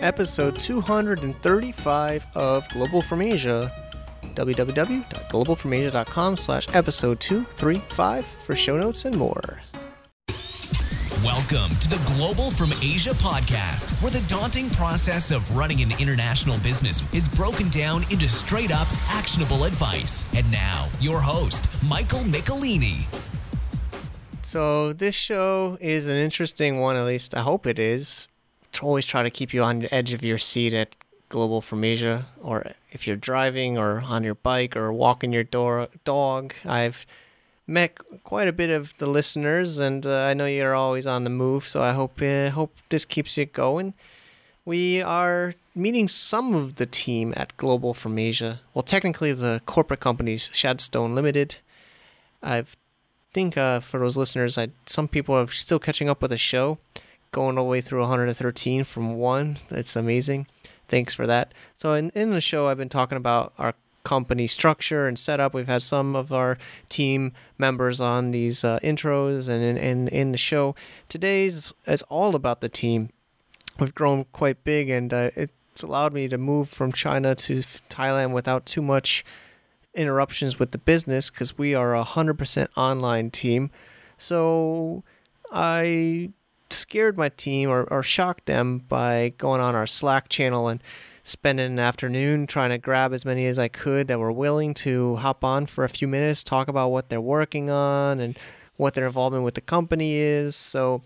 episode 235 of Global from Asia. www.globalfromasia.com slash episode 235 for show notes and more. Welcome to the Global from Asia podcast, where the daunting process of running an international business is broken down into straight up actionable advice. And now, your host, Michael Michelini. So, this show is an interesting one, at least I hope it is. Always try to keep you on the edge of your seat at Global from Asia, or if you're driving or on your bike or walking your door, dog. I've met quite a bit of the listeners, and uh, I know you're always on the move. So I hope uh, hope this keeps you going. We are meeting some of the team at Global from Asia. Well, technically, the corporate company's Shadstone Limited. I think uh, for those listeners, I some people are still catching up with the show, going all the way through 113 from one. It's amazing. Thanks for that. So in, in the show, I've been talking about our company structure and setup. We've had some of our team members on these uh, intros and in, in, in the show. Today's is all about the team. We've grown quite big, and uh, it's allowed me to move from China to Thailand without too much interruptions with the business because we are a 100% online team. So I scared my team or, or shocked them by going on our Slack channel and spending an afternoon trying to grab as many as I could that were willing to hop on for a few minutes, talk about what they're working on and what their involvement with the company is. So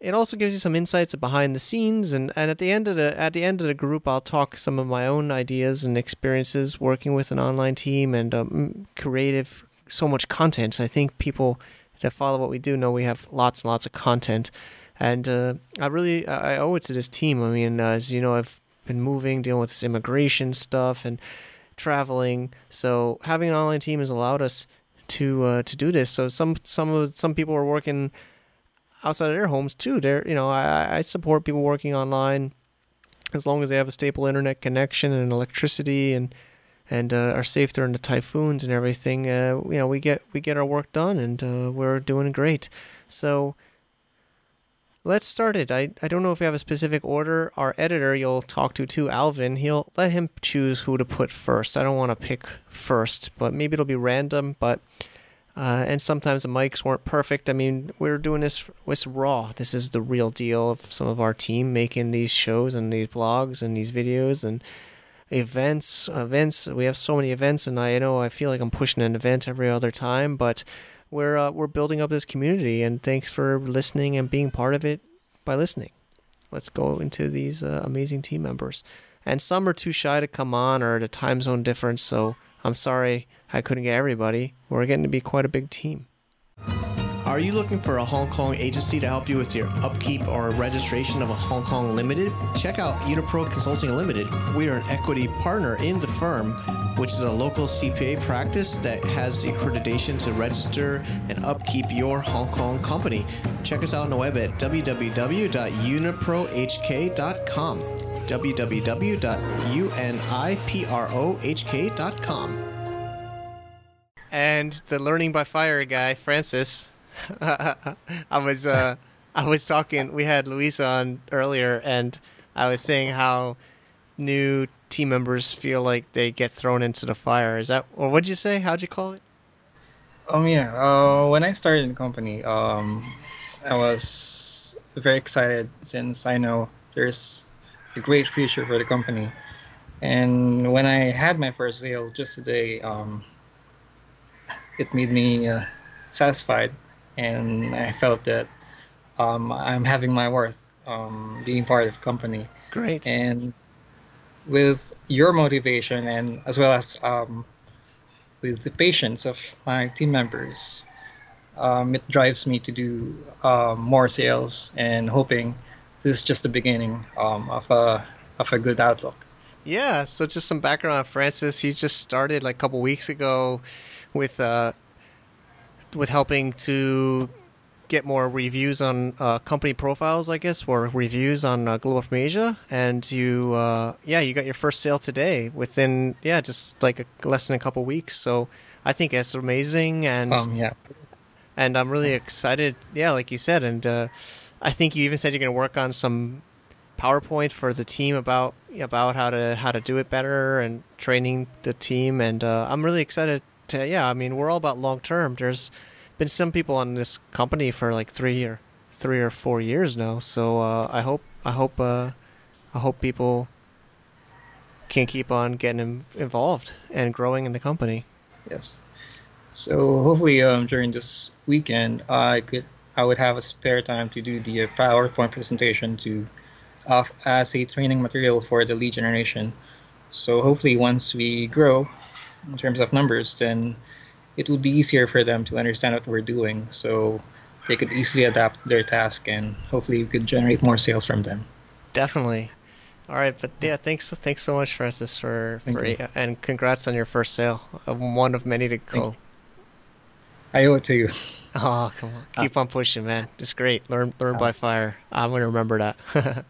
it also gives you some insights behind the scenes and, and at the end of the at the end of the group I'll talk some of my own ideas and experiences working with an online team and um, creative so much content. I think people that follow what we do know we have lots and lots of content and uh, I really I owe it to this team. I mean, uh, as you know, I've been moving, dealing with this immigration stuff and traveling. So having an online team has allowed us to uh, to do this. So some some of some people are working outside of their homes too. They're you know I, I support people working online as long as they have a stable internet connection and electricity and and uh, are safe during the typhoons and everything. Uh, you know we get we get our work done and uh, we're doing great. So let's start it. I, I don't know if we have a specific order. Our editor you'll talk to too, Alvin, he'll let him choose who to put first. I don't want to pick first, but maybe it'll be random. But uh, and sometimes the mics weren't perfect. I mean, we're doing this with raw. This is the real deal of some of our team making these shows and these blogs and these videos and events. Events. We have so many events, and I know I feel like I'm pushing an event every other time, but we're uh, we're building up this community, and thanks for listening and being part of it by listening. Let's go into these uh, amazing team members, and some are too shy to come on or the time zone difference. So I'm sorry I couldn't get everybody. We're getting to be quite a big team. Are you looking for a Hong Kong agency to help you with your upkeep or registration of a Hong Kong Limited? Check out Unipro Consulting Limited. We are an equity partner in the firm, which is a local CPA practice that has the accreditation to register and upkeep your Hong Kong company. Check us out on the web at www.uniprohk.com. www.uniprohk.com. And the learning by fire guy, Francis. I was uh, I was talking. We had Luisa on earlier, and I was saying how new team members feel like they get thrown into the fire. Is that or what'd you say? How'd you call it? Um yeah. Uh, when I started the company, um, I was very excited since I know there's a great future for the company. And when I had my first sale just today, um, it made me uh, satisfied and I felt that um, I'm having my worth um, being part of the company. Great. And with your motivation and as well as um, with the patience of my team members, um, it drives me to do um, more sales and hoping this is just the beginning um, of a of a good outlook. Yeah. So just some background on Francis. He just started like a couple weeks ago with uh, with helping to get more reviews on uh, company profiles, I guess, or reviews on uh, Global from Asia. And you, uh, yeah, you got your first sale today within, yeah, just like a, less than a couple weeks. So I think that's amazing. And um, yeah, and I'm really excited. Yeah, like you said, and uh, I think you even said you're going to work on some PowerPoint for the team about about how to how to do it better and training the team. And uh, I'm really excited yeah. I mean, we're all about long term. There's been some people on this company for like three or three or four years now. So uh, I hope I hope uh, I hope people can keep on getting involved and growing in the company. Yes. So hopefully, um, during this weekend, I could I would have a spare time to do the PowerPoint presentation to uh, as a training material for the lead generation. So hopefully, once we grow in terms of numbers, then it would be easier for them to understand what we're doing. So they could easily adapt their task, and hopefully, we could generate more sales from them. Definitely. All right, but yeah, thanks thanks so much, Francis, for, for you. and congrats on your first sale, one of many to go. I owe it to you. Oh, come on, keep uh, on pushing, man. It's great. Learn learn uh, by fire. I'm gonna remember that.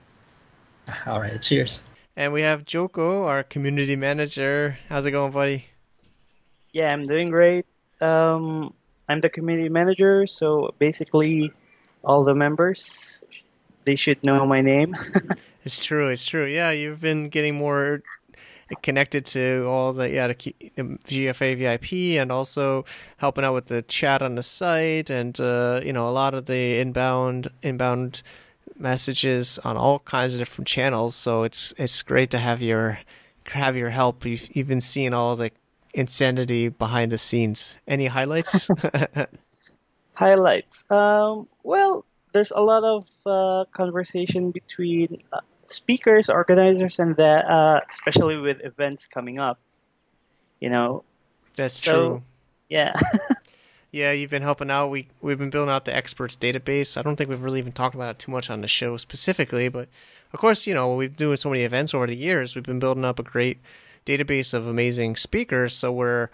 all right, cheers. And we have Joko, our community manager. How's it going, buddy? Yeah, I'm doing great. Um, I'm the community manager, so basically, all the members they should know my name. It's true. It's true. Yeah, you've been getting more connected to all the yeah the GFA VIP and also helping out with the chat on the site and uh, you know a lot of the inbound inbound messages on all kinds of different channels. So it's it's great to have your have your help. You've even seen all the insanity behind the scenes. Any highlights? highlights. Um, well, there's a lot of uh, conversation between uh, speakers, organizers, and that, uh, especially with events coming up. You know. That's so, true. Yeah. yeah, you've been helping out. We we've been building out the experts database. I don't think we've really even talked about it too much on the show specifically, but of course, you know, we've been doing so many events over the years. We've been building up a great database of amazing speakers. So we're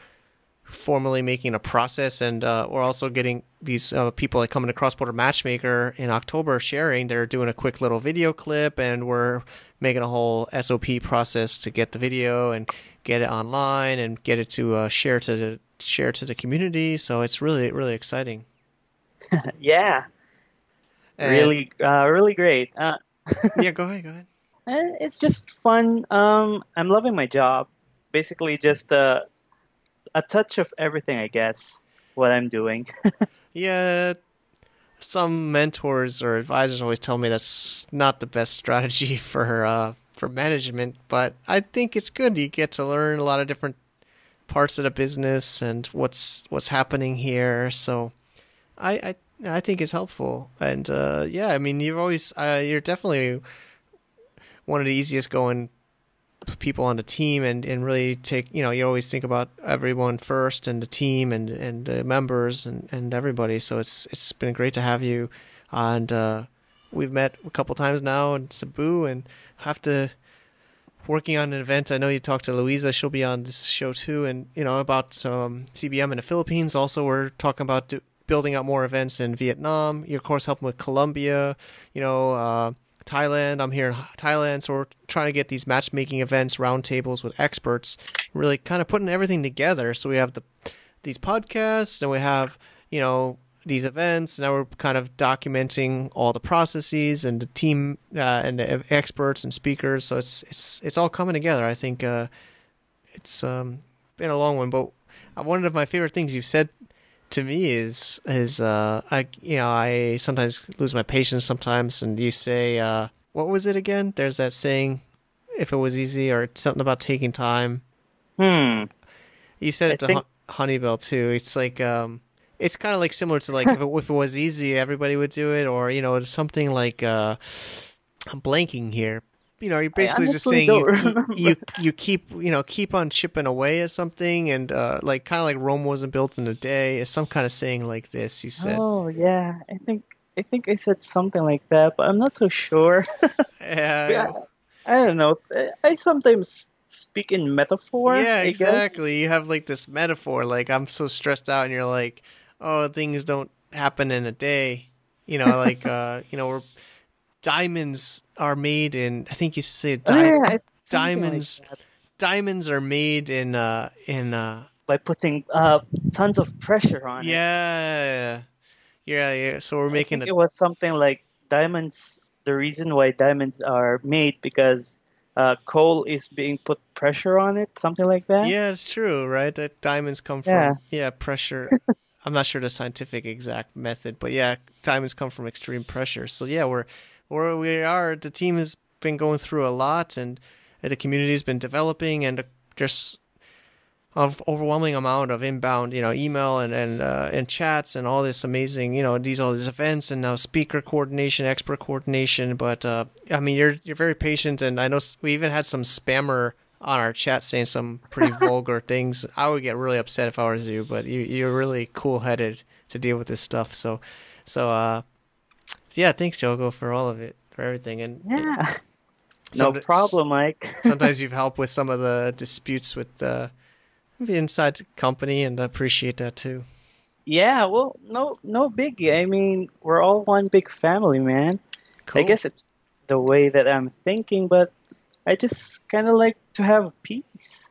formally making a process, and uh, we're also getting these uh, people like coming to Cross Border Matchmaker in October sharing. They're doing a quick little video clip, and we're making a whole SOP process to get the video and get it online and get it to uh, share to the share to the community. So it's really really exciting. yeah, and, really uh, really great. Uh, yeah, go ahead, go ahead. It's just fun. Um, I'm loving my job. Basically, just uh, a touch of everything, I guess. What I'm doing. yeah, some mentors or advisors always tell me that's not the best strategy for uh, for management, but I think it's good. You get to learn a lot of different parts of the business and what's what's happening here. So, I I, I think it's helpful. And uh, yeah, I mean, you're always uh, you're definitely one of the easiest going people on the team and, and really take you know you always think about everyone first and the team and and the members and, and everybody. So it's it's been great to have you. And uh, we've met a couple times now in Cebu and have to working on an event. I know you talked to Louisa. She'll be on this show too. And you know about some CBM in the Philippines. Also we're talking about do, building out more events in Vietnam. You're of course helping with Colombia you know uh, Thailand. I'm here in Thailand, so we're trying to get these matchmaking events, roundtables with experts, really kind of putting everything together. So we have the these podcasts, and we have you know these events. Now we're kind of documenting all the processes and the team uh, and the experts and speakers. So it's it's it's all coming together. I think uh, it's um, been a long one, but one of my favorite things you've said to me is is uh I you know I sometimes lose my patience sometimes, and you say uh what was it again? There's that saying, if it was easy, or something about taking time. Hmm. You said it I to think... Honeybell too. It's like um, it's kind of like similar to like if, it, if it was easy, everybody would do it, or you know something like uh, I'm blanking here, you know, you're basically just saying you, you, you keep you know keep on chipping away at something, and uh, like kind of like Rome wasn't built in a day. It's some kind of saying like this. You said. Oh yeah, I think I think I said something like that, but I'm not so sure. yeah, yeah, I don't know. I sometimes speak in metaphor. Yeah, exactly. You have like this metaphor, like I'm so stressed out, and you're like, oh, things don't happen in a day. You know, like uh, you know, we're diamonds are made in. I think you said di- oh, yeah, diamonds. Like diamonds are made in uh in uh by putting uh tons of pressure on yeah, it. Yeah, yeah, yeah. So we're making. A... It was something like diamonds the reason why diamonds are made because uh, coal is being put pressure on it, something like that. Yeah, it's true, right? That diamonds come from Yeah. yeah, pressure. I'm not sure the scientific exact method, but yeah, diamonds come from extreme pressure. So yeah, we're where we are. The team has been going through a lot, and the community's been developing, and there's of overwhelming amount of inbound, you know, email and and uh, and chats and all this amazing, you know, these all these events and now speaker coordination, expert coordination. But uh, I mean, you're you're very patient, and I know we even had some spammer on our chat saying some pretty vulgar things. I would get really upset if I was you, but you you're really cool headed to deal with this stuff. So so uh, yeah, thanks Joko for all of it, for everything, and Yeah. No some- problem, Mike. sometimes you've helped with some of the disputes with the maybe inside company, and I appreciate that too. yeah, well, no, no biggie. I mean, we're all one big family, man. Cool. I guess it's the way that I'm thinking, but I just kind of like to have peace.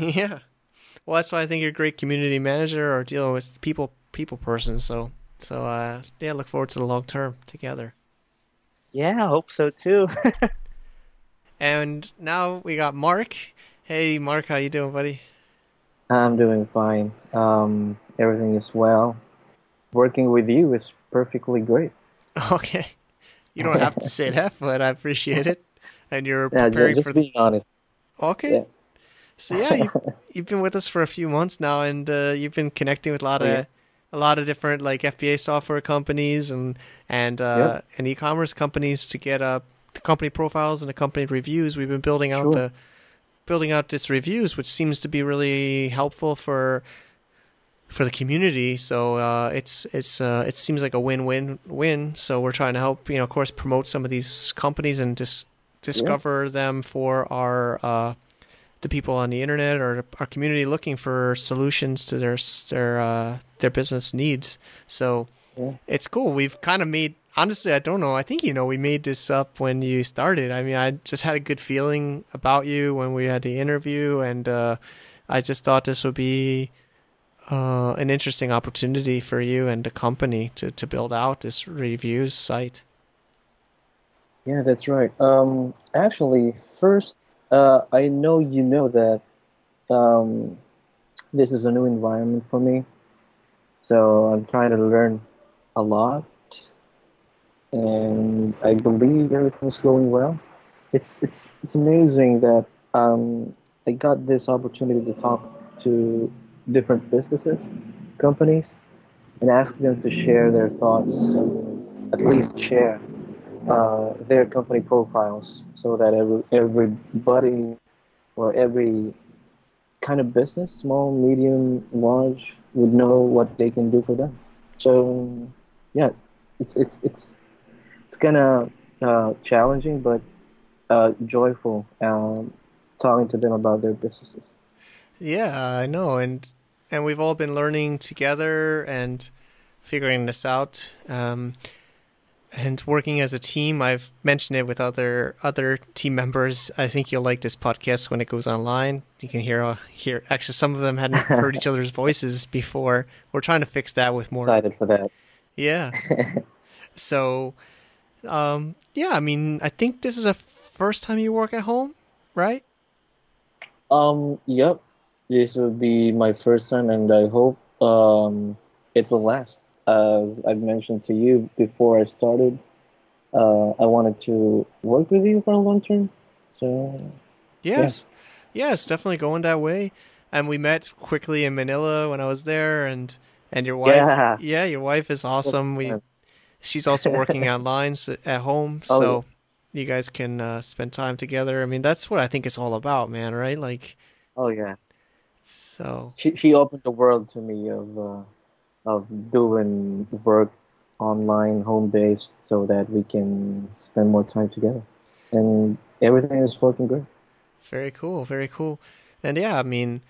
yeah. Well, that's why I think you're a great community manager or dealing with people, people person. So, so uh, yeah, look forward to the long term together. Yeah, I hope so too. And now we got Mark. Hey, Mark, how you doing, buddy? I'm doing fine. Um, everything is well. Working with you is perfectly great. Okay. You don't have to say that, but I appreciate it. And you're Yeah, preparing just for the being honest. Okay. Yeah. So yeah, you, you've been with us for a few months now, and uh, you've been connecting with a lot Oh, of yeah. A lot of different like FBA software companies and and uh, and e-commerce companies to get uh, the company profiles and the company reviews. We've been building out Sure. the building out this reviews, which seems to be really helpful for for the community. So uh, it's it's uh, it seems like a win-win win. So we're trying to help you know, of course, promote some of these companies and dis- discover them for our uh, the people on the internet or our community looking for solutions to their their uh, their business needs. So Yeah. it's cool. We've kind of made honestly, I don't know. I think you know we made this up when you started. I mean, I just had a good feeling about you when we had the interview, and uh, I just thought this would be uh, an interesting opportunity for you and the company to, to build out this reviews site. Yeah, that's right. Um, actually, first, uh, I know you know that um, this is a new environment for me, so I'm trying to learn a lot, and I believe everything's going well. It's it's it's amazing that um, I got this opportunity to talk to different businesses, companies, and ask them to share their thoughts, at least share uh, their company profiles so that every, everybody or every kind of business, small, medium, large, would know what they can do for them. So, yeah, it's it's it's it's kind of uh, challenging, but uh, joyful um, talking to them about their businesses. Yeah, I know, and and we've all been learning together and figuring this out, um, and working as a team. I've mentioned it with other other team members. I think you'll like this podcast when it goes online. You can hear uh, hear. Actually, some of them hadn't heard each other's voices before. We're trying to fix that with more. Excited for that. Yeah. so, um, yeah. I mean, I think this is a first time you work at home, right? Um, yep. This will be my first time, and I hope um, it will last. As I've mentioned to you before I started, uh, I wanted to work with you for a long term. So, Yes. Yeah. it's definitely going that way. And we met quickly in Manila when I was there and and your wife Yeah. your wife is awesome. We she's also working online at home, Oh, so you guys can uh, spend time together. I mean, that's what I think it's all about, man, right? Like oh yeah, so she she opened the world to me of uh, of doing work online, home based, so that we can spend more time together, and everything is working great. Very cool, very cool. And yeah, I mean,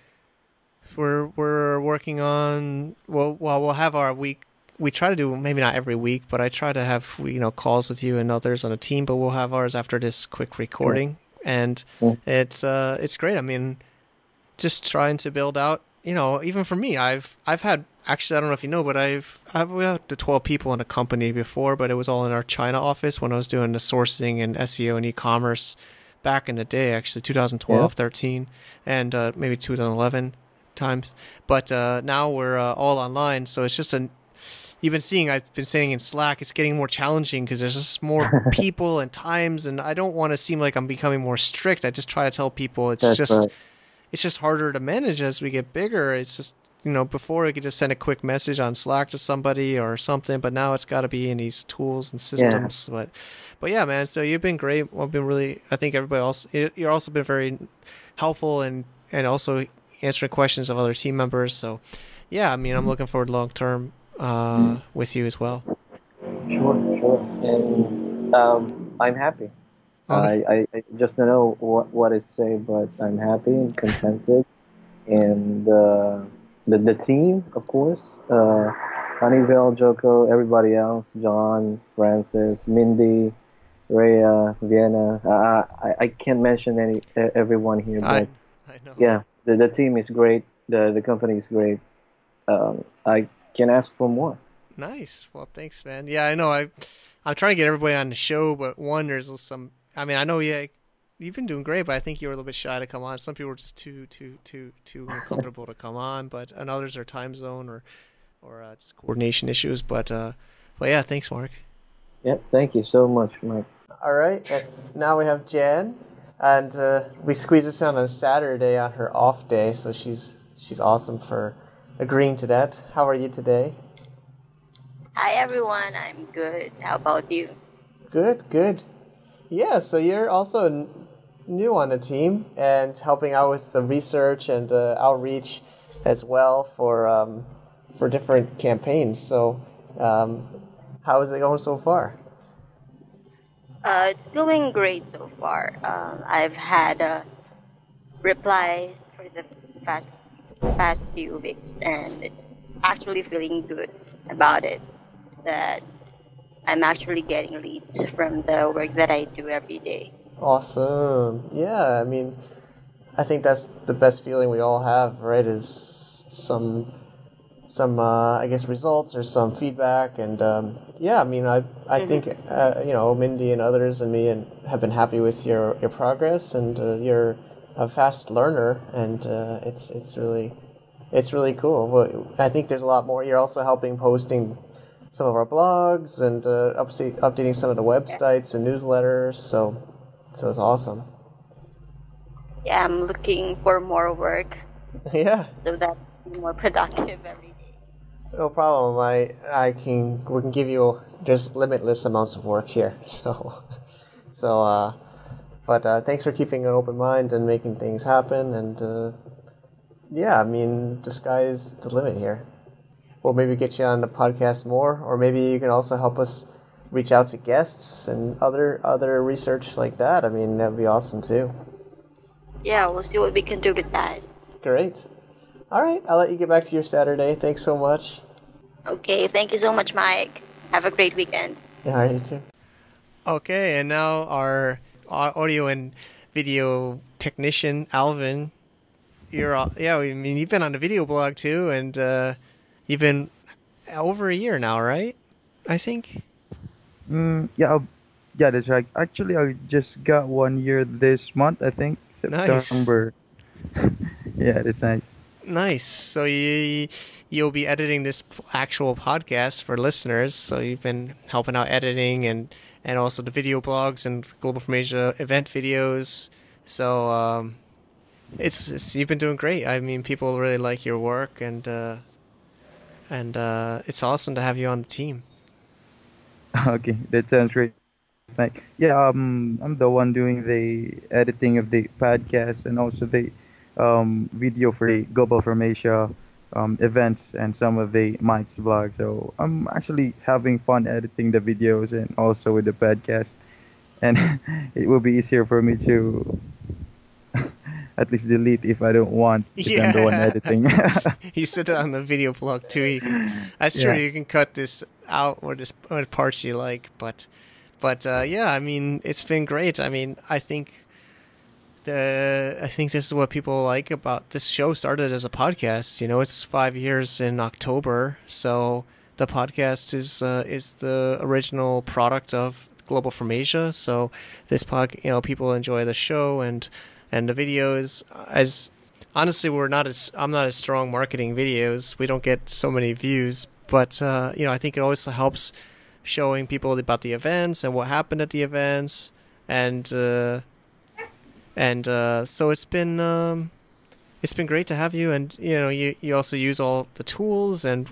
we're we're working on well, well, we'll have our week. We try to do maybe not every week, but I try to have you know calls with you and others on a team. But we'll have ours after this quick recording, and Yeah. it's uh it's great. I mean, just trying to build out. You know, even for me, I've I've had actually, I don't know if you know, but I've I've we had the twelve people in a company before, but it was all in our China office when I was doing the sourcing and SEO and e-commerce back in the day, actually 2012, Yeah. 13, and uh, maybe 2011 times. But uh, now we're uh, all online, so it's just a you've been seeing I've been saying in Slack it's getting more challenging because there's just more people and times and I don't want to seem like I'm becoming more strict. I just try to tell people it's That's just right. it's just harder to manage as we get bigger. It's just you know before I could just send a quick message on Slack to somebody or something, but now it's got to be in these tools and systems. But but yeah, man. So you've been great. I've been really. I think everybody else. you- You're also been very helpful and and also answering questions of other team members. So yeah, I mean, I'm looking forward long term uh, with you as well. Sure, sure. And um, I'm happy. Okay. I, I, I just don't know what, what to say, but I'm happy and contented. And uh, the, the team, of course, uh, Honeybell, Joko, everybody else, John, Francis, Mindy, Rhea, Vienna. Uh, I, I can't mention any everyone here, but I I know. yeah, the, the team is great. The, the company is great. Um, I can ask for more. Nice. Well, thanks, man. Yeah, I know. I I'm trying to get everybody on the show, but one, there's some. I mean, I know yeah, you've been doing great, but I think you were a little bit shy to come on. Some people are just too too too too uncomfortable to come on, but and others are time zone or or uh, just coordination issues. But uh, but yeah, thanks, Mark. Yeah, thank you so much, Mike. All right, and now we have Jan, and uh, we squeezed this in on a Saturday on her off day, so she's she's awesome for agreeing to that. How are you today? Hi everyone, I'm good. How about you? Good, good. Yeah, so you're also n- new on the team and helping out with the research and uh, outreach as well for um, for different campaigns. So, um, how is it going so far? Uh, it's doing great so far. Um, I've had uh, replies for the past past few weeks, and it's actually feeling good about it. That I'm actually getting leads from the work that I do every day. Awesome. Yeah, I mean, I think that's the best feeling we all have, right? Is some some uh, I guess results or some feedback, and um, yeah, I mean, I I think uh, you know Mindy and others and me and have been happy with your your progress, and uh, you're a fast learner, and uh, it's it's really it's really cool. Well, I think there's a lot more. You're also helping posting some of our blogs and uh, updating some of the websites and newsletters. So so it's awesome. Yeah, I'm looking for more work Yeah, so that more productive every day. no problem. I I can we can give you there's limitless amounts of work here. So so uh, but uh, thanks for keeping an open mind and making things happen. And uh, yeah, I mean the sky is the limit here. We'll maybe get you on the podcast more, or maybe you can also help us reach out to guests and other other research like that. I mean that'd be awesome too. Yeah, we'll see what we can do with that. Great. All right, I'll let you get back to your Saturday. Thanks so much. Okay, thank you so much, Mike. Have a great weekend. Yeah, all right, you too. Okay, and now our au- audio and video technician, Alvin. You're, all- yeah, I mean, you've been on the video blog too, and uh, you've been over a year now, right? I think. Mm, yeah, I'll- yeah, that's right. Actually, I just got one year this month, I think, Nice. September. yeah, that's nice. Nice. So you you'll be editing this actual podcast for listeners. So you've been helping out editing and and also the video blogs and Global from Asia event videos. So um, it's, it's you've been doing great. I mean, people really like your work and uh, and uh, it's awesome to have you on the team. Okay, that sounds great. Like, yeah, um, I'm the one doing the editing of the podcast and also the um, video for the Global from Asia um, events and some of the Mike's vlog. So I'm actually having fun editing the videos and also with the podcast. And it will be easier for me to at least delete if I don't want because I'm the one editing. he said that on the video blog too. Can, that's true. You can cut this out or just what parts you like, but but uh, yeah, I mean, it's been great. I mean, I think the I think this is what people like about this show. Started as a podcast. You know, it's five years in October, so the podcast is uh, is the original product of Global from Asia. So this pod, you know, people enjoy the show and and the videos. As honestly, we're not as I'm not as strong marketing videos. We don't get so many views, but uh, you know, I think it always helps showing people about the events and what happened at the events. And. Uh, and uh, so it's been um, it's been great to have you. And you know you, you also use all the tools. And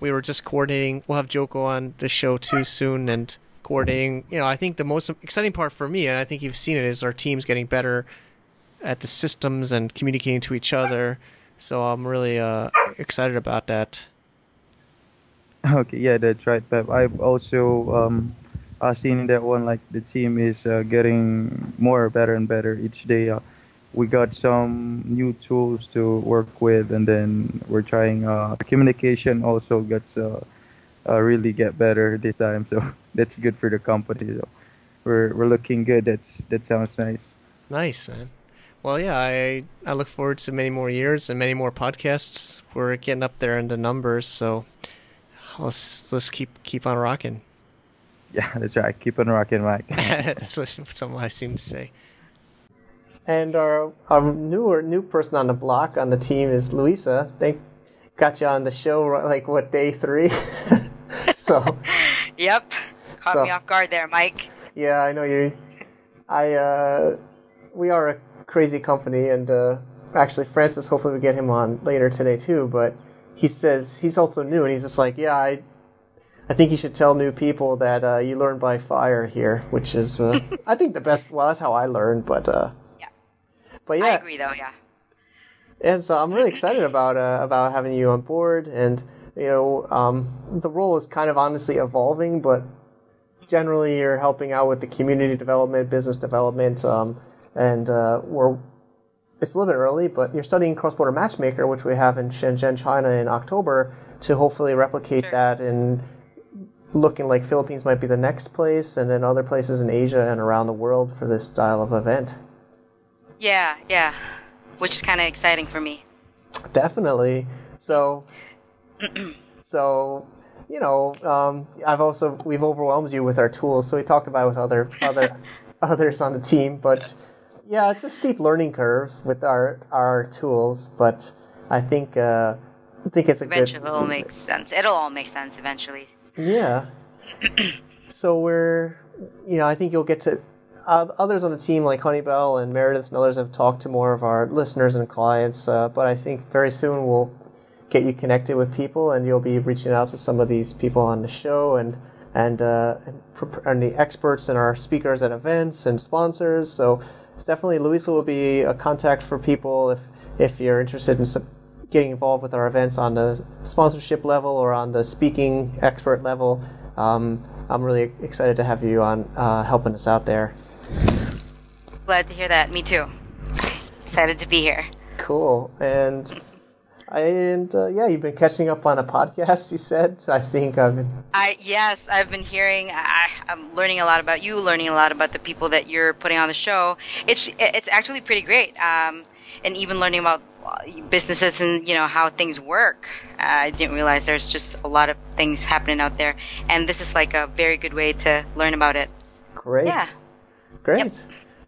we were just coordinating. We'll have joko on the show too soon and coordinating. You know i think the most exciting part for me and i think you've seen it is our team's getting better at the systems and communicating to each other. So i'm really uh, excited about that Okay, yeah, that's right, Pep. I've also um, uh, seen that one. Like the team is uh, getting more better and better each day. Uh, we got some new tools to work with, and then we're trying. Uh, communication also gets uh, uh, really get better this time, so that's good for the company. So we're we're looking good. That's that sounds nice. nice man well yeah i i look forward to many more years and many more podcasts we're getting up there in the numbers so let's let's keep keep on rocking Yeah, that's right. Keep on rocking, Mike. That's what something I seem to say. And our our newer new person on the block on the team is Luisa. They got you on the show like what day three? so Yep. Caught So- me off guard there, Mike. yeah, I know you. I uh, we are a crazy company, and uh, actually Francis. Hopefully, we get him on later today too. But he says he's also new, and he's just like, yeah, I. I think you should tell new people that uh, you learn by fire here, which is, uh, I think, the best. Well, that's how I learned, but uh, Yeah. but yeah, I agree, though. Yeah. and so I'm really excited about uh, about having you on board, and you know, um, the role is kind of honestly evolving, but generally you're helping out with the community development, business development, um, and uh, we're it's a little bit early, but you're studying cross-border matchmaker, which we have in Shenzhen, China, in October, to hopefully replicate Sure. that in looking like Philippines might be the next place, and then other places in Asia and around the world for this style of event. Yeah, yeah. Which is kind of exciting for me. Definitely. So, so you know, um, I've also we've overwhelmed you with our tools. So we talked about it with other other others on the team, but yeah, it's a steep learning curve with our our tools. But I think uh, I think it's a Eventually, good. it'll make sense. It'll all make sense eventually. Yeah. so we're, you know, I think you'll get to. Uh, others on the team, like Honeybell and Meredith and others, have talked to more of our listeners and clients. Uh, but I think very soon we'll get you connected with people, and you'll be reaching out to some of these people on the show and and uh, and, and the experts and our speakers at events and sponsors. So it's definitely Louisa will be a contact for people if if you're interested in getting involved with our events on the sponsorship level or on the speaking expert level. Um, I'm really excited to have you on uh, helping us out there. Glad to hear that. Me too. Excited to be here. Cool. And and uh, yeah, you've been catching up on a podcast. You said. I think I've been. I yes, I've been hearing. I, I'm learning a lot about you, learning a lot about the people that you're putting on the show. It's it's actually pretty great. Um, and even learning about uh, businesses and you know how things work. Uh, I didn't realize there's just a lot of things happening out there, and this is like a very good way to learn about it. Great. Yeah. Great.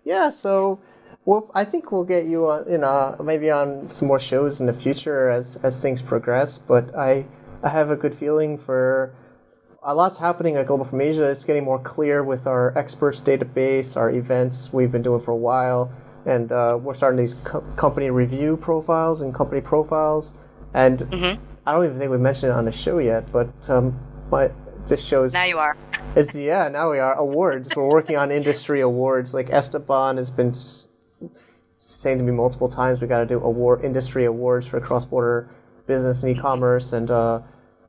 Yeah. So. Well, I think we'll get you on, you know, maybe on some more shows in the future as as things progress. But I I have a good feeling for a lot's happening at Global from Asia. It's getting more clear with our experts database, our events we've been doing for a while, and uh, we're starting these co- company review profiles and company profiles. And Mhm. I don't even think we mentioned it on the show yet, but um, my this shows Now you are. it's yeah. Now we are awards. We're working on industry awards. Like Esteban has been saying to me multiple times, we got to do award industry awards for cross border business and e-commerce, and uh,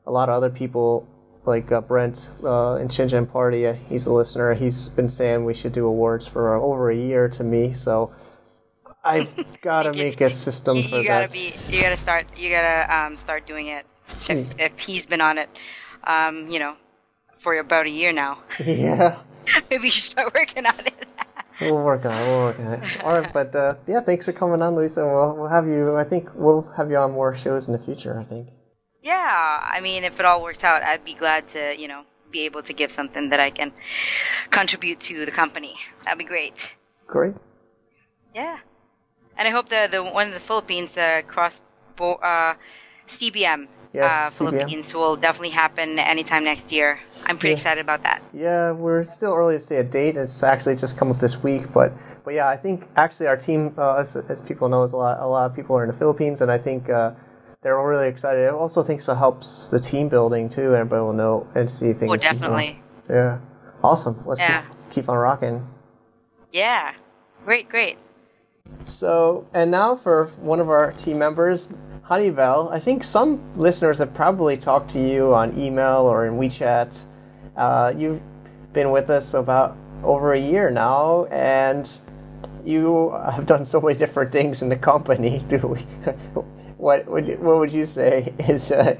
a lot of other people like uh, Brent uh, in Shenzhen Party. Uh, he's a listener. He's been saying we should do awards for uh, over a year to me. So I've got to make a system You, for gotta that. be. You gotta start. You gotta um, start doing it. If, if he's been on it, um, you know, for about a year now, yeah. maybe you should start working on it. We'll work on it. We'll work on it. All right, but uh, yeah, thanks for coming on, Luisa. We'll we'll have you. I think we'll have you on more shows in the future. I think. Yeah, I mean, if it all works out, I'd be glad to, you know, be able to give something that I can contribute to the company. That'd be great. Great. Yeah, and I hope the the one in the Philippines, uh, cross bo- uh, CBM, Yes, uh, CBM. Philippines will definitely happen anytime next year. I'm pretty Yeah. excited about that. Yeah, we're still early to say a date. It's actually just come up this week, but but yeah, I think actually our team, uh, as, as people know, is a lot a lot of people are in the Philippines, and I think uh, they're all really excited. It also thinks it helps the team building too. Everybody will know and see things. Oh, definitely. Yeah, awesome. Let's Yeah. keep, keep on rocking. Yeah, great, great. So, and now for one of our team members, Honeybell. I think some listeners have probably talked to you on email or in WeChat. Uh, you've been with us about over a year now, and you have done so many different things in the company. Do we? What would what would you say is uh,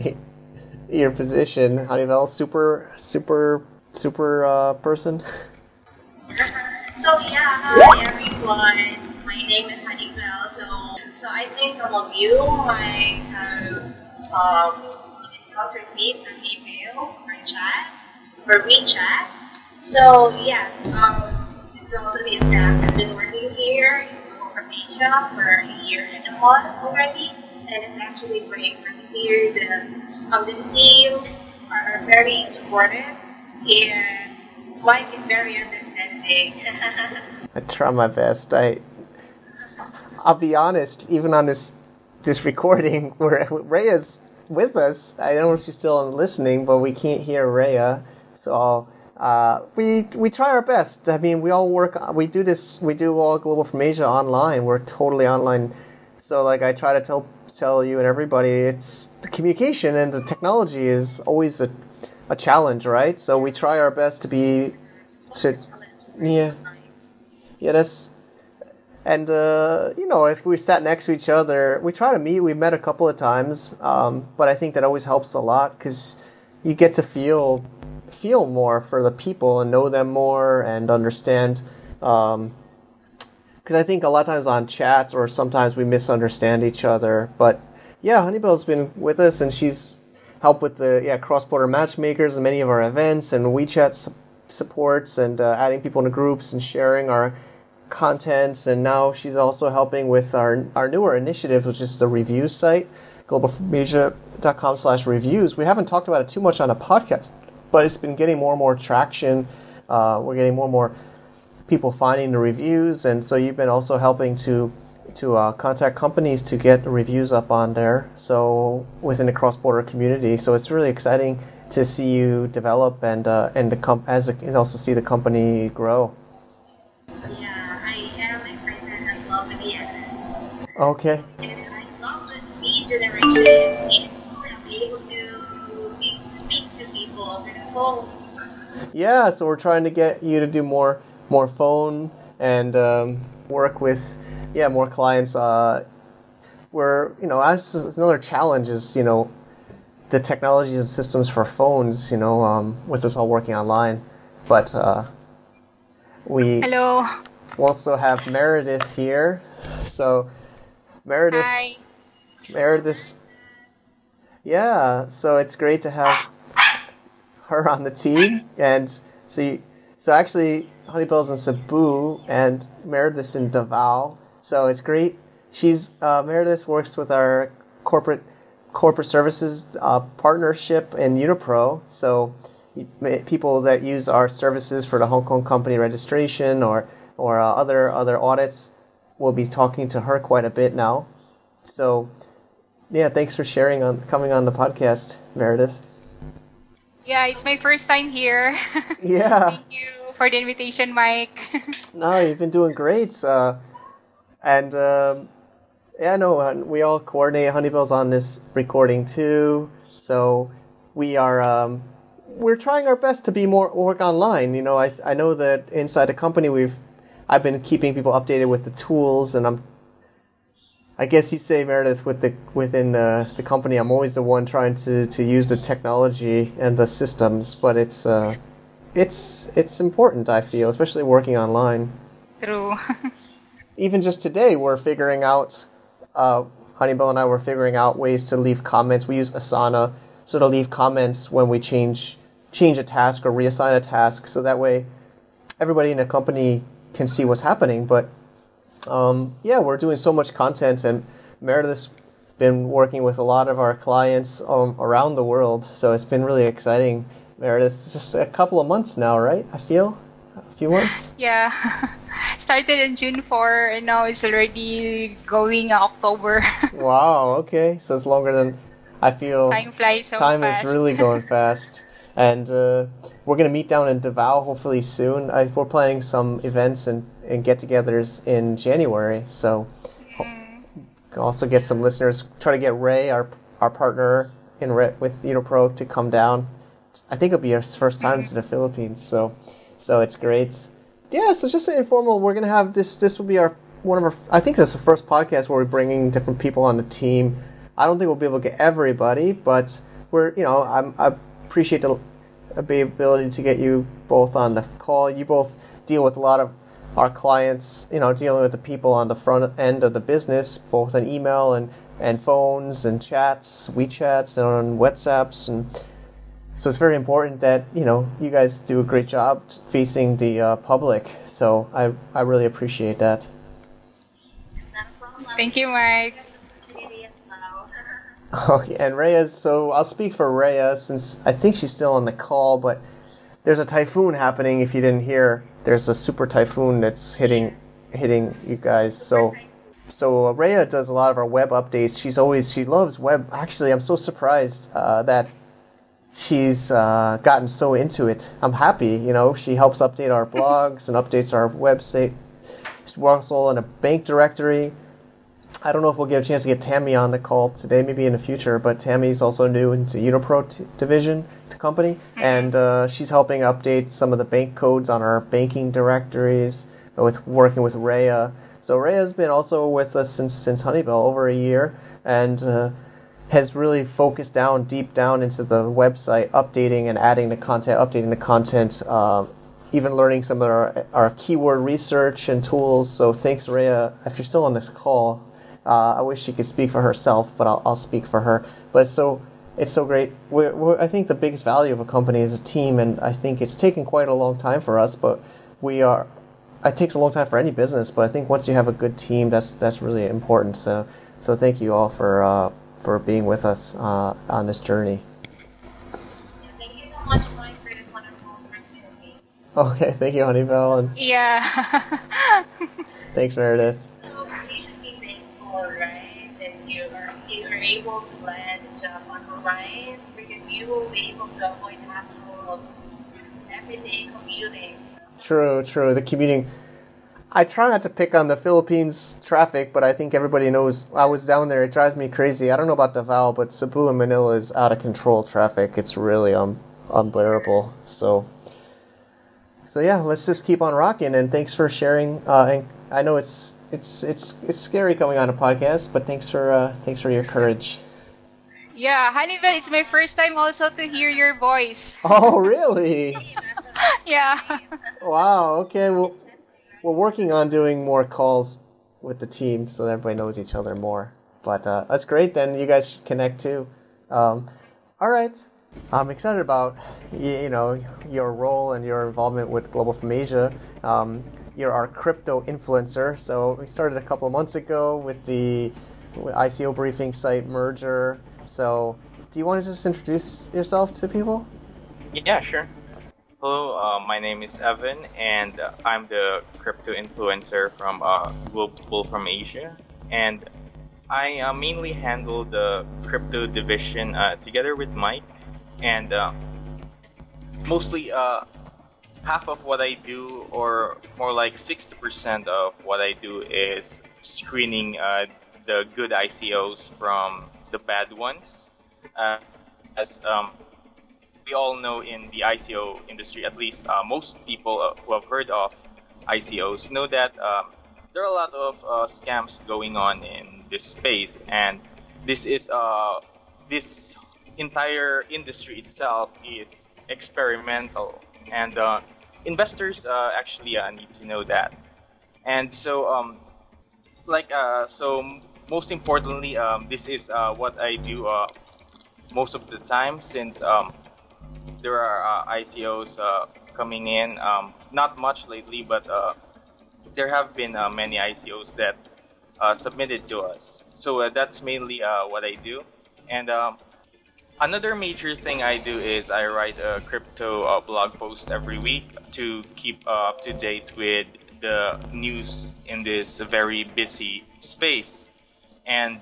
your position, Honeybell? Super, super, super uh, person. So yeah, hi everyone. My name is Honeybell. So so I think some of you might have um, encountered me through email or chat or WeChat. So yes, um, probably is that I've been working here in from Asia for a year and a month already, and it's actually great working here. The um, the team are very supportive and Mike is very understanding. I try my best. I I'll be honest, even on this this recording where Rhea's with us, I don't know if she's still listening, but we can't hear Rhea. So uh, we we try our best. I mean, we all work. We do this. We do all Global from Asia online. We're totally online. So like I try to tell tell you and everybody, it's the communication and the technology is always a a challenge, right? So we try our best to be to yeah yeah that's and uh, you know if we sat next to each other we try to meet we've met a couple of times um, but i think that always helps a lot because you get to feel feel more for the people and know them more and understand because i think a lot of times on chat or sometimes we misunderstand each other but yeah honeybell's been with us and she's helped with the yeah cross-border matchmakers and many of our events and wechat su- supports and uh, adding people into groups and sharing our contents and now she's also helping with our our newer initiative which is the review site globalfromasia.com slash reviews. We haven't talked about it too much on a podcast but it's been getting more and more traction. Uh, we're getting more and more people finding the reviews and so you've been also helping to to uh, contact companies to get reviews up on there so within the cross-border community. So it's really exciting to see you develop and uh, and the com- as a, and also see the company grow okay And I love the lead generation be able to speak to people over the phone. yeah so we're trying to get you to do more more phone and um, work with yeah more clients uh, we're you know as another challenge is you know the technologies and systems for phones you know um, with us all working online but uh, we Hello. also have meredith here so meredith Hi. Meredith. Yeah, so it's great to have her on the team, and so you, so actually, Honeybell's in Cebu and Meredith's in Davao. So it's great. She's uh, Meredith works with our corporate corporate services uh, partnership in Unipro. So people that use our services for the Hong Kong company registration or or uh, other other audits will be talking to her quite a bit now. So yeah, thanks for sharing on coming on the podcast, Meredith. Yeah, it's my first time here. Yeah. Thank you for the invitation, Mike. No, you've been doing great. Uh, and um, yeah, no, we all coordinate. Honeybell's on this recording too, so we are um, we're trying our best to be more work online. You know, I I know that inside the company we've I've been keeping people updated with the tools, and I'm I guess you say Meredith with the within the, the company. I'm always the one trying to, to use the technology and the systems, but it's uh, it's it's important. I feel, especially working online. True. Even just today, we're figuring out. Uh, Honeybell and I were figuring out ways to leave comments. We use Asana so to leave comments when we change change a task or reassign a task, so that way everybody in the company can see what's happening. But um, yeah, we're doing so much content, and Meredith's been working with a lot of our clients um, around the world, so it's been really exciting. Meredith, just a couple of months now, right? I feel a few months. Yeah. Started in June 4 and now it's already going October. wow, okay. So it's longer than I feel. Time flies so Time fast. is really going fast. And uh, we're going to meet down in Davao hopefully soon. I, we're planning some events and, and get togethers in January. So can mm-hmm. also get some listeners. Try to get Ray, our our partner in with Unipro, to come down. I think it'll be his first time to the mm-hmm. Philippines. So so it's great. Yeah, so just an informal. We're gonna have this. This will be our one of our. I think this is the first podcast where we're bringing different people on the team. I don't think we'll be able to get everybody, but we're you know I'm, I appreciate the ability to get you both on the call. You both deal with a lot of our clients, you know, dealing with the people on the front end of the business, both on email and, and phones and chats, WeChats and on WhatsApps. And so it's very important that, you know, you guys do a great job facing the uh, public. So I, I really appreciate that. Thank you, Mike. Okay, and Rhea, so I'll speak for Rhea since I think she's still on the call, but there's a typhoon happening if you didn't hear. There's a super typhoon that's hitting hitting you guys. So so Rhea does a lot of our web updates. She's always she loves web. Actually, I'm so surprised uh, that she's uh, gotten so into it. I'm happy, you know. She helps update our blogs and updates our website. She's all in a bank directory. I don't know if we'll get a chance to get Tammy on the call today, maybe in the future, but Tammy's also new into Unipro t- division to company, and uh, she's helping update some of the bank codes on our banking directories with working with Rhea. So Rhea's been also with us since since Honeybell over a year, and uh, has really focused down deep down into the website, updating and adding the content, updating the content, uh, even learning some of our, our keyword research and tools. So thanks, Rhea. If you're still on this call, uh, I wish she could speak for herself, but I'll, I'll speak for her. But it's so it's so great. We're, we're, I think the biggest value of a company is a team, and I think it's taken quite a long time for us, but we are. It takes a long time for any business, but I think once you have a good team, that's that's really important. So so thank you all for uh, for being with us uh, on this journey. Thank you so much, Mike, for this wonderful. Okay, thank you, Honeybell, and Yeah. thanks, Meredith. Right, that you are you are able to land a job online because you will be able to avoid the hassle of everyday commuting. True, true. The commuting. I try not to pick on the Philippines traffic, but I think everybody knows I was down there. It drives me crazy. I don't know about Davao, but Cebu and Manila is out of control traffic. It's really um, unbearable. So, so yeah, let's just keep on rocking. And thanks for sharing. Uh, and I know it's it's it's it's scary coming on a podcast, but thanks for uh, thanks for your courage. yeah, Honeybell, it's my first time also to hear your voice. Oh, really? yeah. Wow. Okay. Well, we're working on doing more calls with the team so that everybody knows each other more. But uh, that's great. Then you guys should connect too. Um, all right. I'm excited about you, you know your role and your involvement with Global from Asia. Um, you're our crypto influencer. So we started a couple of months ago with the ICO briefing site merger. So do you want to just introduce yourself to people? Yeah, sure. Hello, uh, my name is Evan, and uh, I'm the crypto influencer from uh, Global from Asia. And I uh, mainly handle the crypto division uh, together with Mike. And uh, mostly, uh, half of what I do, or more like 60% of what I do, is screening uh, the good ICOs from the bad ones. Uh, as um, we all know in the ICO industry, at least uh, most people uh, who have heard of ICOs know that um, there are a lot of uh, scams going on in this space, and this is uh, this entire industry itself is experimental, and uh, investors uh, actually uh, need to know that. And so, um, like, uh, so most importantly, um, this is uh, what I do uh, most of the time since um, there are uh, ICOs coming in. Um, not much lately, but there have been many ICOs that submitted to us. So that's mainly what I do. And um, another major thing I do is I write a crypto uh, blog post every week to keep uh, up to date with the news in this very busy space. And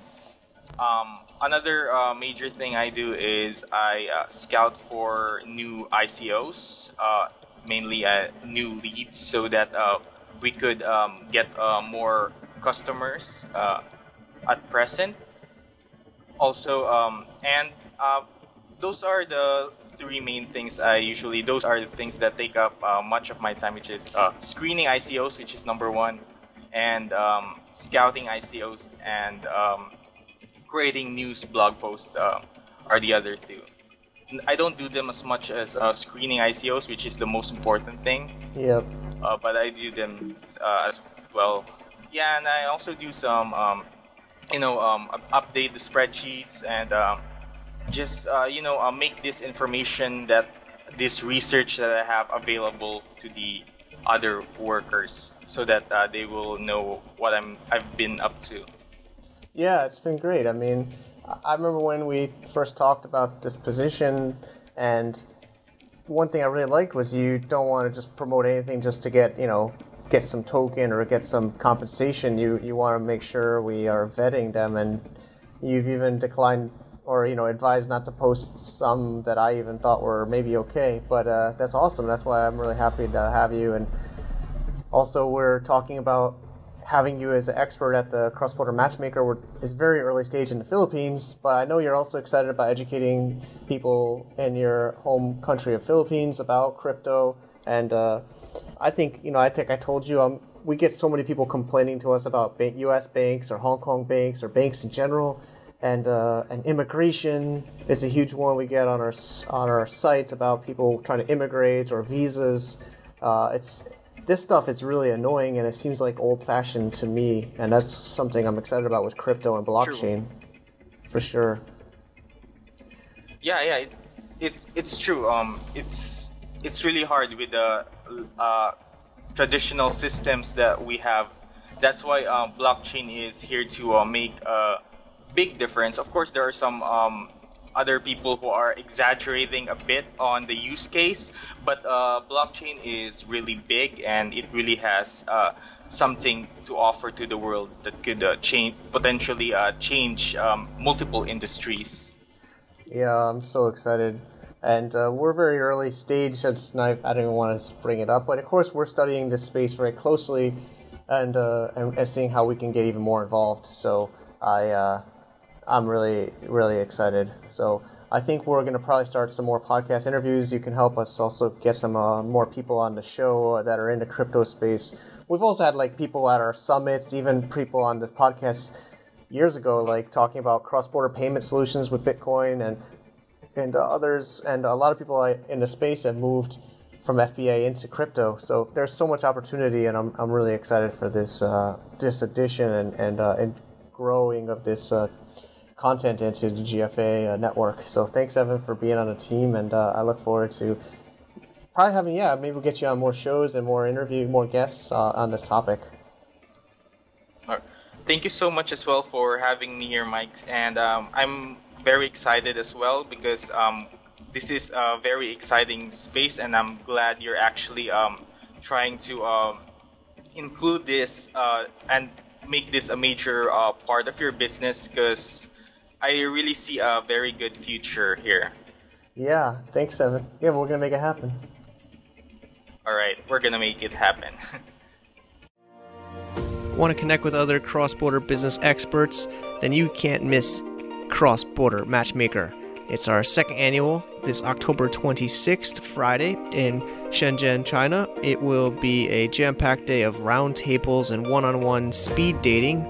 um, another uh, major thing I do is I uh, scout for new ICOs, uh, mainly uh, new leads, so that we could um, get more customers at present. Also, um, and uh, those are the three main things I usually. Those are the things that take up uh, much of my time, which is uh, screening ICOs, which is number one, and um, scouting ICOs and um, creating news blog posts uh, are the other two. I don't do them as much as uh, screening ICOs, which is the most important thing, Yep. uh, but I do them uh, as well. Yeah, and I also do some, um, you know, um, update the spreadsheets and um, just, uh, you know, uh, make this information that this research that I have available to the other workers so that uh, they will know what I'm I've been up to. Yeah, it's been great. I mean, I remember when we first talked about this position, and one thing I really liked was you don't want to just promote anything just to get, you know, get some token or get some compensation. You you want to make sure we are vetting them, and you've even declined or you know advised not to post some that I even thought were maybe okay. But uh, that's awesome. That's why I'm really happy to have you. And also, we're talking about having you as an expert at the cross-border matchmaker we're, is very early stage in the Philippines, but I know you're also excited about educating people in your home country of Philippines about crypto. And uh, I think you know, I think I told you, um, we get so many people complaining to us about U.S. banks or Hong Kong banks or banks in general, and uh, and immigration is a huge one we get on our on our sites about people trying to immigrate or visas. Uh, it's this stuff is really annoying and it seems like old fashioned to me, and that's something I'm excited about with crypto and blockchain, for sure. Yeah, yeah, it, it it's true. Um, it's it's really hard with the uh, traditional systems that we have. That's why um, blockchain is here to uh, make a big difference. Of course, there are some um, other people who are exaggerating a bit on the use case, but uh, blockchain is really big and it really has uh, something to offer to the world that could uh, change potentially uh, change um, multiple industries. Yeah, I'm so excited. And uh, we're very early stage. That's I don't even want to bring it up, but of course we're studying this space very closely, and uh, and, and seeing how we can get even more involved. So I I'm really really excited. So I think we're going to probably start some more podcast interviews. You can help us also get some uh, more people on the show that are in the crypto space. We've also had like people at our summits, even people on the podcast years ago, like talking about cross-border payment solutions with Bitcoin and and uh, others, and a lot of people in the space have moved from FBA into crypto. So there's so much opportunity, and I'm, I'm really excited for this uh, this addition and and, uh, and growing of this uh, content into the GFA uh, network. So thanks, Evan, for being on the team, and uh, I look forward to probably having yeah maybe we'll get you on more shows and more interview more guests uh, on this topic. Thank you so much as well for having me here, Mike. And um, I'm very excited as well because um, this is a very exciting space, and I'm glad you're actually um, trying to um, include this uh, and make this a major uh, part of your business because I really see a very good future here. Yeah, thanks, Evan. Yeah, we're gonna make it happen. All right, we're gonna make it happen. Want to connect with other cross border business experts? Then you can't miss Cross Border Matchmaker. It's our second annual this October 26th, Friday, in Shenzhen, China. It will be a jam packed day of roundtables and one on one speed dating,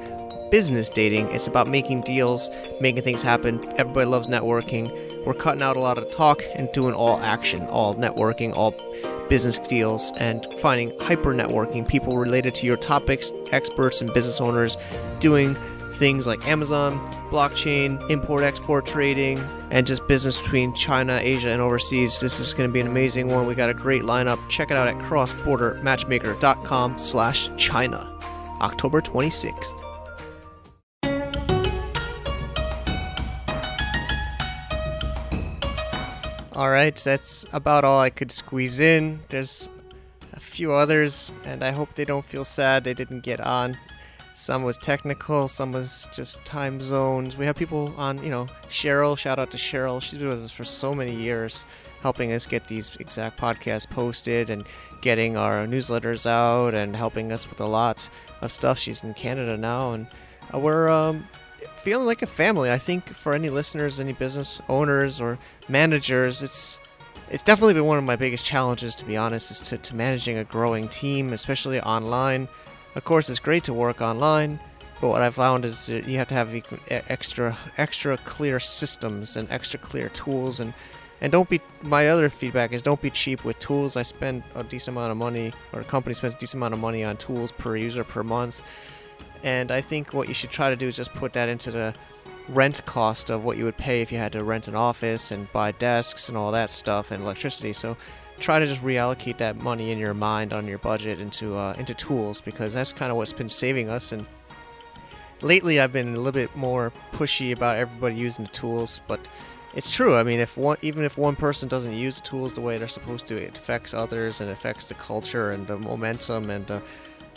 business dating. It's about making deals, making things happen. Everybody loves networking. We're cutting out a lot of talk and doing all action, all networking, all business deals and finding hyper networking people related to your topics, experts and business owners doing things like Amazon, blockchain, import export trading, and just business between China, Asia, and overseas. This is going to be an amazing one. We got a great lineup. Check it out at crossbordermatchmaker.com slash China, October 26th. All right, that's about all I could squeeze in. There's a few others, and I hope they don't feel sad they didn't get on. Some was technical, some was just time zones. We have people on, you know, Cheryl. Shout out to Cheryl. She's been with us for so many years, helping us get these exact podcasts posted and getting our newsletters out and helping us with a lot of stuff. She's in Canada now, and we're um, feeling like a family. I think for any listeners, any business owners or managers, it's it's definitely been one of my biggest challenges, to be honest, is to, to managing a growing team, especially online. Of course, it's great to work online, but what I found is you have to have extra extra clear systems and extra clear tools and and don't be my other feedback is don't be cheap with tools. I spend a decent amount of money or a company spends a decent amount of money on tools per user per month. And I think what you should try to do is just put that into the rent cost of what you would pay if you had to rent an office and buy desks and all that stuff and electricity. So try to just reallocate that money in your mind on your budget into uh, into tools because that's kind of what's been saving us. And lately, I've been a little bit more pushy about everybody using the tools, but it's true. I mean, if one even if one person doesn't use the tools the way they're supposed to, it affects others and affects the culture and the momentum and the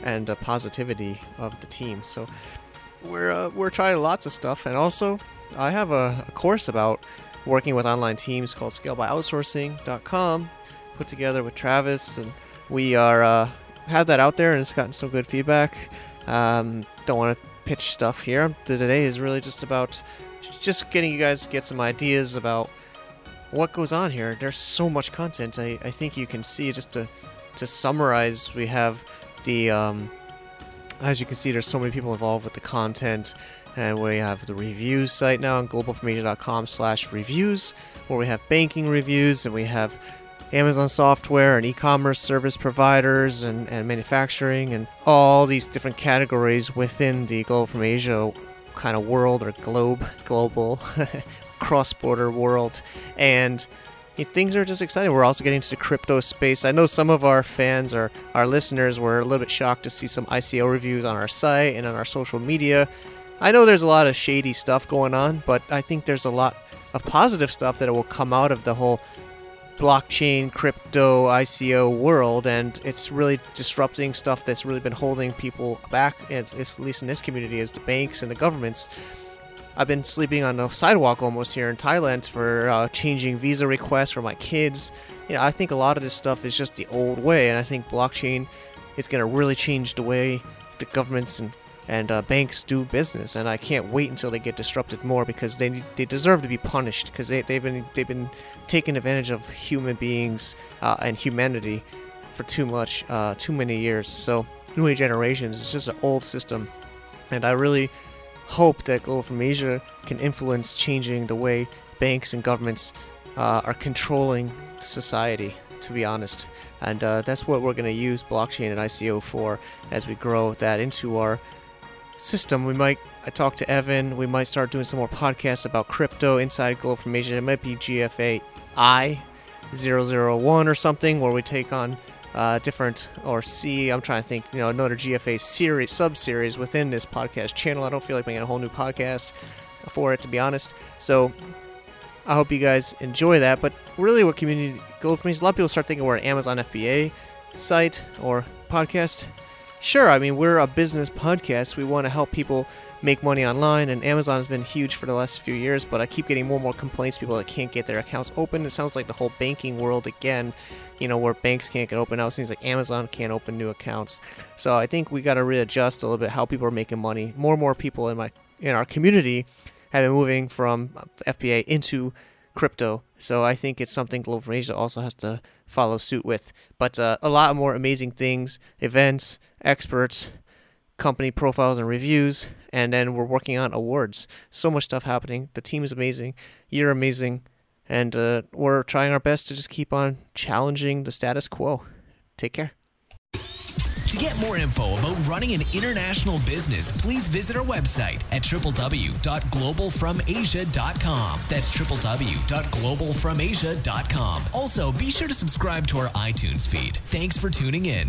and the positivity of the team. So we're uh, we're trying lots of stuff, and also I have a, a course about working with online teams called ScaleByOutsourcing.com, put together with Travis, and we are uh, have that out there, and it's gotten some good feedback. Um, don't want to pitch stuff here. Today is really just about just getting you guys to get some ideas about what goes on here. There's so much content. I, I think you can see just to to summarize. We have the um, as you can see, there's so many people involved with the content, and we have the reviews site now on globalfromasia.com/reviews, where we have banking reviews, and we have Amazon software and e-commerce service providers and, and manufacturing and all these different categories within the Global from Asia kind of world or globe, global, cross-border world, and things are just exciting. We're also getting into the crypto space. I know some of our fans or our listeners were a little bit shocked to see some ICO reviews on our site and on our social media. I know there's a lot of shady stuff going on, but I think there's a lot of positive stuff that will come out of the whole blockchain, crypto, ICO world, and it's really disrupting stuff that's really been holding people back, at least in this community, is the banks and the governments. I've been sleeping on the sidewalk almost here in Thailand for uh, changing visa requests for my kids. You know, I think a lot of this stuff is just the old way, and I think blockchain is going to really change the way the governments and and uh, banks do business. And I can't wait until they get disrupted more because they they deserve to be punished because they they've been they've been taking advantage of human beings uh, and humanity for too much, uh, too many years. So many generations. It's just an old system, and I really hope that Global from Asia can influence changing the way banks and governments uh, are controlling society, to be honest. And uh, that's what we're going to use blockchain and ICO for as we grow that into our system. We might I talk to Evan. We might start doing some more podcasts about crypto inside Global from Asia. It might be GFA I 001 or something where we take on uh, different or C. I'm trying to think, you know, another GFA series, sub series within this podcast channel. I don't feel like making a whole new podcast for it, to be honest. So I hope you guys enjoy that. But really, what community goal for me is a lot of people start thinking we're an Amazon FBA site or podcast. Sure, I mean, we're a business podcast. We want to help people make money online, and Amazon has been huge for the last few years, but I keep getting more and more complaints people that can't get their accounts open. It sounds like the whole banking world again you know, where banks can't get open. Now it seems like Amazon can't open new accounts. So I think we got to readjust a little bit how people are making money. More and more people in my in our community have been moving from FBA into crypto. So I think it's something Global Asia also has to follow suit with. But uh, a lot more amazing things, events, experts, company profiles and reviews, and then we're working on awards. So much stuff happening. The team is amazing. You're amazing And uh, we're trying our best to just keep on challenging the status quo. Take care. To get more info about running an international business, please visit our website at www.globalfromasia.com. That's www.globalfromasia.com. Also, be sure to subscribe to our iTunes feed. Thanks for tuning in.